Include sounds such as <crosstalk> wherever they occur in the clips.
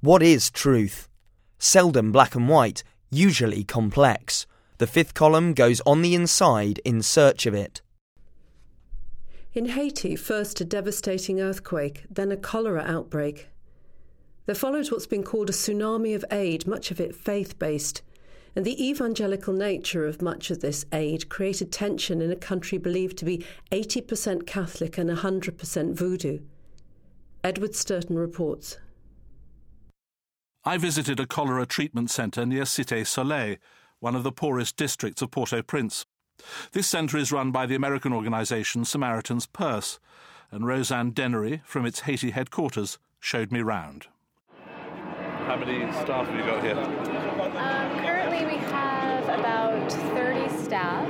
What is truth? Seldom black and white, usually complex. The fifth column goes on the inside in search of it. In Haiti, first a devastating earthquake, then a cholera outbreak. There followed what's been called a tsunami of aid, much of it faith based. And the evangelical nature of much of this aid created tension in a country believed to be 80% Catholic and 100% voodoo. Edward Stourton reports. I visited a cholera treatment centre near Cité Soleil, one of the poorest districts of Port au Prince. This centre is run by the American organisation Samaritan's Purse, and Roseanne Dennery, from its Haiti headquarters, showed me round. How many staff have you got here? Um, currently, we have about 30 staff,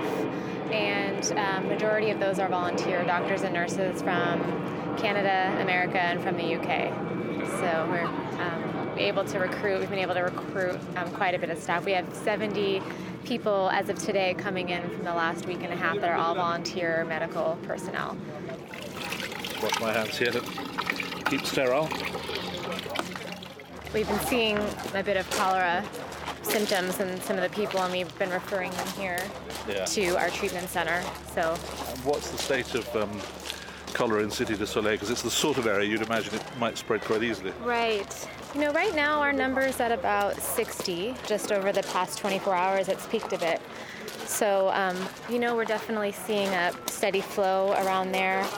and um, majority of those are volunteer doctors and nurses from Canada, America, and from the UK. So we're um, able to recruit. We've been able to recruit um, quite a bit of staff. We have 70 people as of today coming in from the last week and a half that are all volunteer medical personnel. Wash my hands here to keep sterile. We've been seeing a bit of cholera symptoms in some of the people, and we've been referring them here Yeah. to our treatment center. So, what's the state of um, cholera in Cité de Soleil? Because it's the sort of area you'd imagine it might spread quite easily. right. You know, right now our number is at about 60. Just over the past 24 hours, it's peaked a bit. So, um, you know, we're definitely seeing a steady flow around there.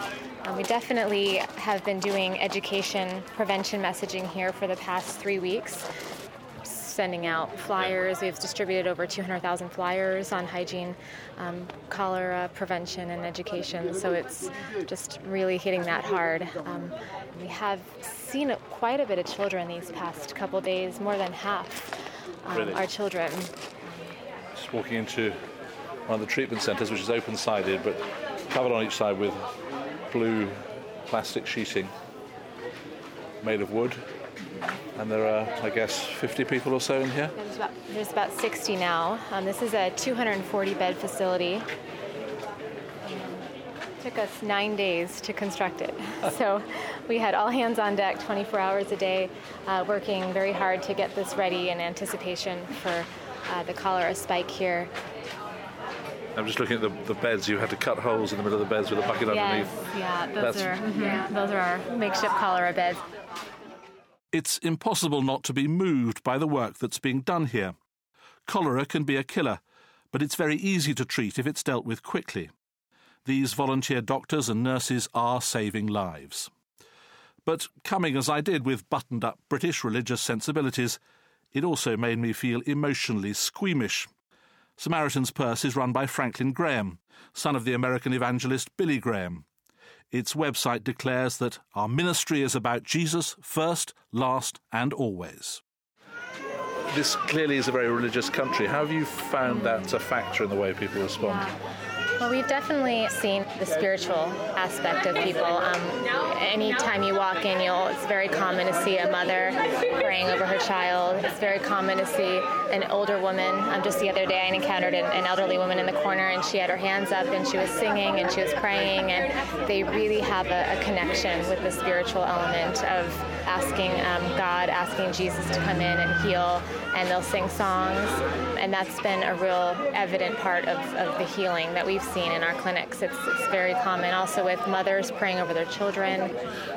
Um, we definitely have been doing education prevention messaging here for the past three weeks, sending out flyers. We've distributed over 200,000 flyers on hygiene, um, cholera prevention, and education. So it's just really hitting that hard. Um, we have seen quite a bit of children these past couple days, more than half um, Really? are children. Just walking into one of the treatment centres, which is open-sided, but covered on each side with blue plastic sheeting made of wood. And there are, I guess, 50 people or so in here. There's about, there's about 60 now. Um, this is a 240 bed facility. It Took us nine days to construct it. <laughs> so we had all hands on deck 24 hours a day, uh, working very hard to get this ready in anticipation for uh, the cholera spike here. I'm just looking at the, the beds. You had to cut holes in the middle of the beds with a bucket Yes, underneath. yeah, those That's- are yeah, those are our makeshift cholera beds. It's impossible not to be moved by the work that's being done here. Cholera can be a killer, but it's very easy to treat if it's dealt with quickly. These volunteer doctors and nurses are saving lives. But coming as I did with buttoned up British religious sensibilities, it also made me feel emotionally squeamish. Samaritan's Purse is run by Franklin Graham, son of the American evangelist Billy Graham. Its website declares that our ministry is about Jesus first, last, and always. This clearly is a very religious country. How have you found that a factor in the way people respond? Well, we've definitely seen the spiritual aspect of people. Um, anytime you walk in, you'll, it's very common to see a mother praying over her child. It's very common to see an older woman. Um, just the other day, I encountered an, an elderly woman in the corner, and she had her hands up, and she was singing, and she was praying, and they really have a, a connection with the spiritual element of asking um, God, asking Jesus to come in and heal, and they'll sing songs, and that's been a real evident part of, of the healing that we've seen in our clinics. It's, it's very common also with mothers praying over their children.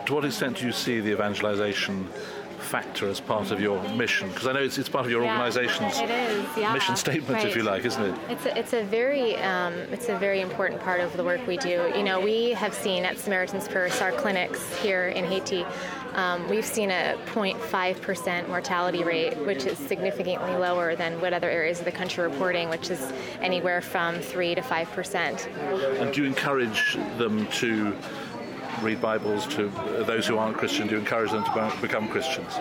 To what extent do you see the evangelization factor as part of your mission? Because I know it's, it's part of your Yeah, organization's is, yeah. mission statement, if you like, isn't it? It's a, it's a very um, it's a very important part of the work we do. You know, we have seen at Samaritan's Purse, our clinics here in Haiti, um, we've seen a 0.5% mortality rate, which is significantly lower than what other areas of the country are reporting, which is anywhere from three to five percent. And do you encourage them to read Bibles to those who aren't Christian? You encourage them to become Christians?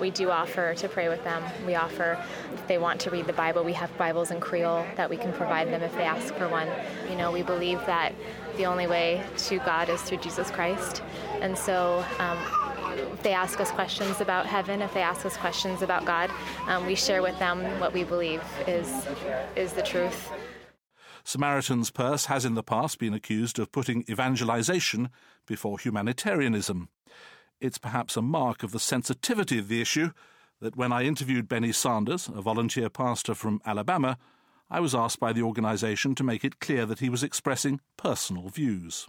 We do offer to pray with them. We offer, if they want to read the Bible, we have Bibles in Creole that we can provide them if they ask for one. You know, we believe that the only way to God is through Jesus Christ. And so, um, if they ask us questions about heaven, if they ask us questions about God, um, we share with them what we believe is, is the truth. Samaritan's Purse has in the past been accused of putting evangelization before humanitarianism. It's perhaps a mark of the sensitivity of the issue that when I interviewed Benny Sanders, a volunteer pastor from Alabama, I was asked by the organisation to make it clear that he was expressing personal views.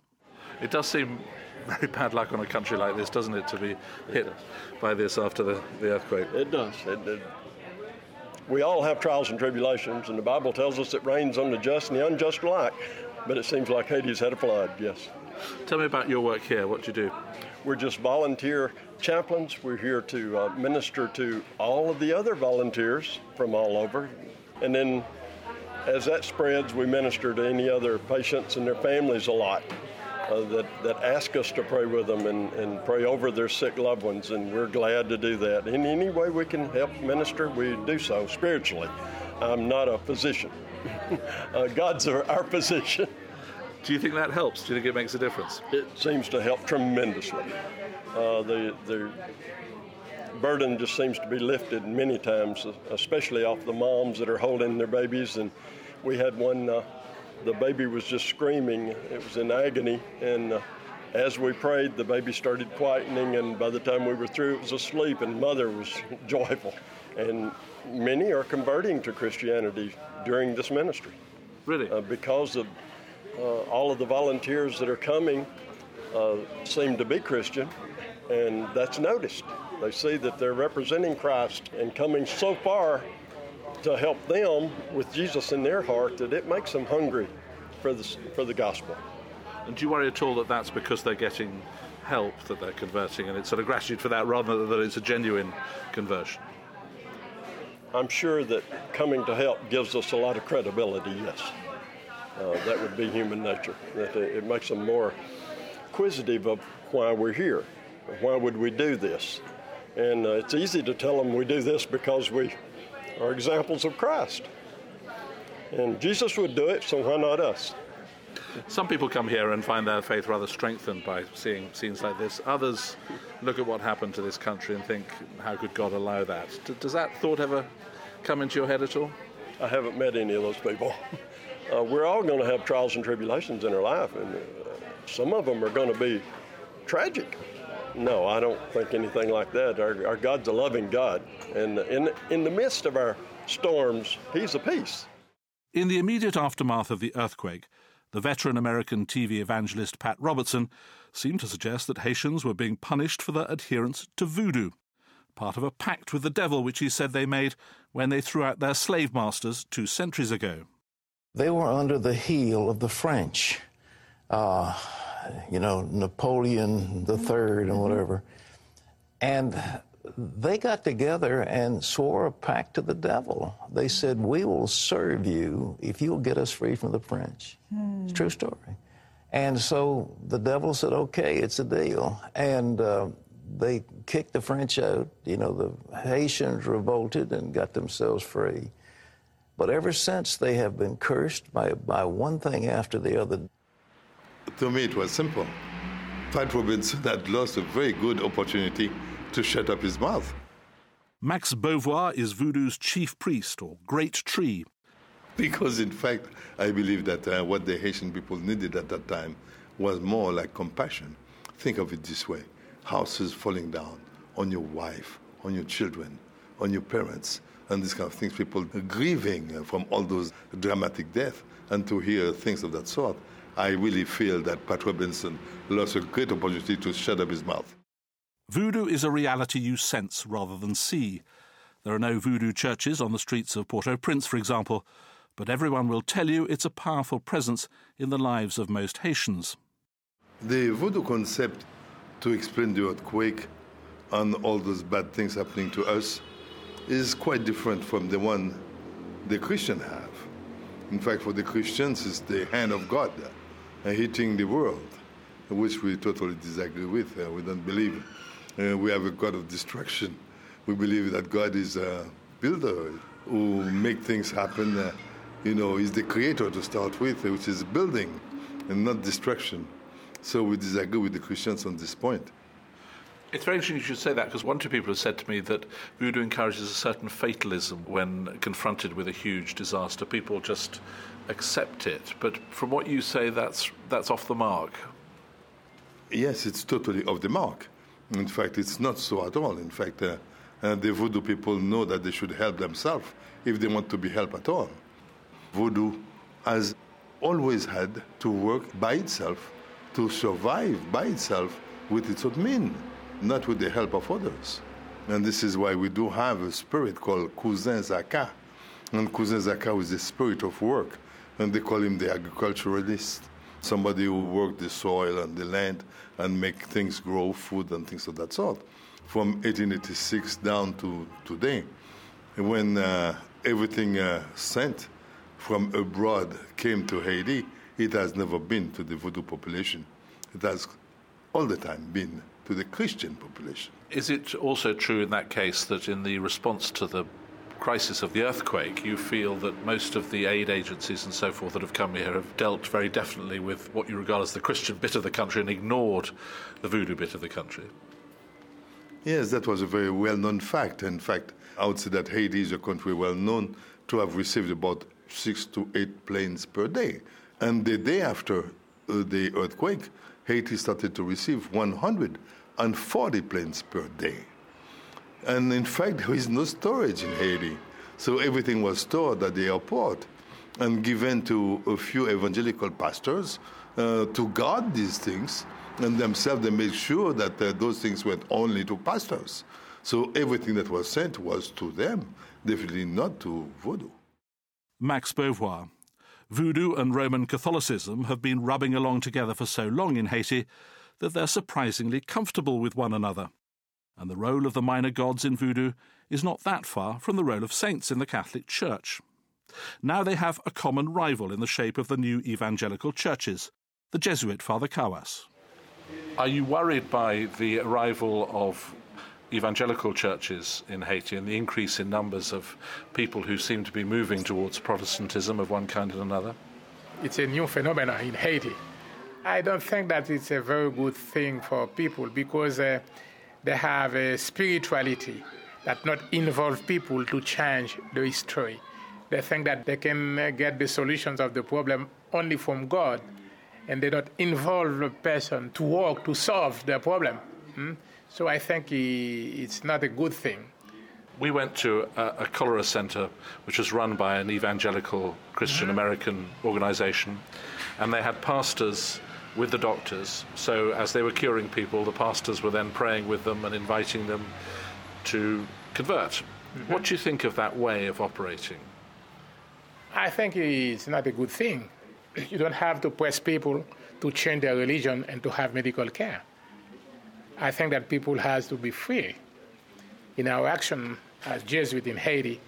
It does seem very bad luck on a country like this, doesn't it, to be hit by this after the, the earthquake? It does. It, it, we all have trials and tribulations, and the Bible tells us it rains on the just and the unjust alike. But it seems like Haiti's had a flood, yes. Tell me about your work here. What do you do? We're just volunteer chaplains. We're here to uh, minister to all of the other volunteers from all over. And then as that spreads, we minister to any other patients and their families a lot. Uh, that, that ask us to pray with them and, and pray over their sick loved ones, and we're glad to do that. In any way we can help minister, we do so spiritually. I'm not a physician, <laughs> uh, God's our, our physician. Do you think that helps? Do you think it makes a difference? It seems to help tremendously. Uh, the, the burden just seems to be lifted many times, especially off the moms that are holding their babies. And we had one uh, the baby was just screaming. It was in agony. And uh, as we prayed, the baby started quietening. And by the time we were through, it was asleep, and mother was <laughs> joyful. And many are converting to Christianity during this ministry. Really? Uh, because of uh, all of the volunteers that are coming uh, seem to be Christian, and that's noticed. They see that they're representing Christ and coming so far to help them with Jesus in their heart that it makes them hungry for the, for the gospel. And do you worry at all that that's because they're getting help that they're converting and it's sort of gratitude for that rather than that it's a genuine conversion? I'm sure that coming to help gives us a lot of credibility, yes. Uh, that would be human nature. That it makes them more inquisitive of why we're here. Why would we do this? And uh, it's easy to tell them we do this because we are examples of Christ. And Jesus would do it, so why not us? Some people come here and find their faith rather strengthened by seeing scenes like this. Others look at what happened to this country and think, how could God allow that? Does that thought ever come into your head at all? I haven't met any of those people. <laughs> Uh, we're all going to have trials and tribulations in our life, and uh, some of them are going to be tragic. No, I don't think anything like that. Our, our God's a loving God, and in in the midst of our storms, He's a peace. In the immediate aftermath of the earthquake, the veteran American TV evangelist Pat Robertson seemed to suggest that Haitians were being punished for their adherence to voodoo, part of a pact with the devil which he said they made when they threw out their slave masters two centuries ago. They were under the heel of the French. Uh, you know, Napoleon the Third and whatever. And they got together and swore a pact to the devil. They said, We will serve you if you'll get us free from the French. Hmm. It's a true story. And so the devil said, Okay, it's a deal. And uh, they kicked the French out. You know, the Haitians revolted and got themselves free. But ever since, they have been cursed by, by one thing after the other. To me, it was simple. Pat Robinson had lost a very good opportunity to shut up his mouth. Max Beauvoir is voodoo's chief priest, or great tree. Because, in fact, I believe that uh, what the Haitian people needed at that time was more like compassion. Think of it this way houses falling down on your wife, on your children, on your parents, and these kind of things. People grieving from all those dramatic deaths, and to hear things of that sort I really feel that Pat Robinson lost a great opportunity to shut up his mouth. Voodoo is a reality you sense rather than see. There are no voodoo churches on the streets of Port au Prince, for example, but everyone will tell you it's a powerful presence in the lives of most Haitians. The voodoo concept to explain the earthquake and all those bad things happening to us is quite different from the one the Christian have. In fact, for the Christians, it's the hand of God hitting the world, which we totally disagree with. Uh, we don't believe uh, we have a God of destruction. We believe that God is a builder who make things happen. Uh, you know, he's the creator to start with, which is building and not destruction. So we disagree with the Christians on this point. It's very interesting you should say that because one or two people have said to me that voodoo encourages a certain fatalism when confronted with a huge disaster. People just accept it. But from what you say, that's, that's off the mark. Yes, it's totally off the mark. In fact, it's not so at all. In fact, uh, uh, the voodoo people know that they should help themselves if they want to be helped at all. Voodoo has always had to work by itself, to survive by itself with its own means, not with the help of others. And this is why we do have a spirit called Cousin Zaka. And Cousin Zaka is the spirit of work, and they call him the agriculturalist, somebody who work the soil and the land and make things grow, food and things of that sort. From 1886 down to today, when uh, everything uh, sent from abroad came to Haiti, it has never been to the voodoo population. It has all the time been to the Christian population. Is it also true in that case that in the response to the crisis of the earthquake, you feel that most of the aid agencies and so forth that have come here have dealt very definitely with what you regard as the Christian bit of the country and ignored the voodoo bit of the country? Yes, that was a very well known fact. In fact, I would say that Haiti is a country well known to have received about six to eight planes per day. And the day after uh, the earthquake, Haiti started to receive 140 planes per day. And in fact, there is no storage in Haiti. So everything was stored at the airport and given to a few evangelical pastors uh, to guard these things. And themselves, they made sure that uh, those things went only to pastors. So everything that was sent was to them, definitely not to voodoo. Max Beauvoir. Voodoo and Roman Catholicism have been rubbing along together for so long in Haiti that they're surprisingly comfortable with one another and the role of the minor gods in voodoo is not that far from the role of saints in the Catholic Church. Now they have a common rival in the shape of the new evangelical churches, the Jesuit Father Kawas. Are you worried by the arrival of evangelical churches in Haiti and the increase in numbers of people who seem to be moving towards Protestantism of one kind and another? It's a new phenomenon in Haiti. I don't think that it's a very good thing for people because uh, they have a spirituality that not involve people to change the history. They think that they can uh, get the solutions of the problem only from God, and they don't involve the person to work to solve the problem. Hmm? So I think it's not a good thing. We went to a, a cholera center, which was run by an evangelical Christian mm-hmm. American organization, and they had pastors with the doctors. So as they were curing people, the pastors were then praying with them and inviting them to convert. Mm-hmm. What do you think of that way of operating? I think it's not a good thing. <clears throat> You don't have to press people to change their religion and to have medical care. I think that people has to be free. In our action as Jesuits in Haiti,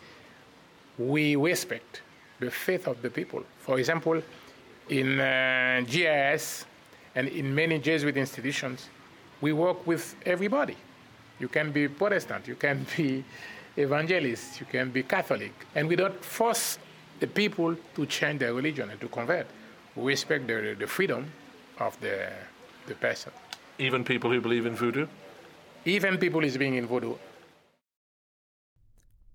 we respect the faith of the people. For example, in uh, GIS, and in many Jesuit institutions, we work with everybody. You can be Protestant, you can <laughs> be evangelist, you can be Catholic. And we don't force the people to change their religion and to convert. We respect the, the freedom of the, the person. Even people who believe in voodoo? Even people is being in voodoo.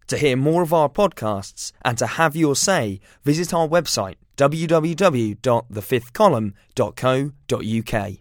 To hear more of our podcasts and to have your say, visit our website www.thefifthcolumn.co.uk.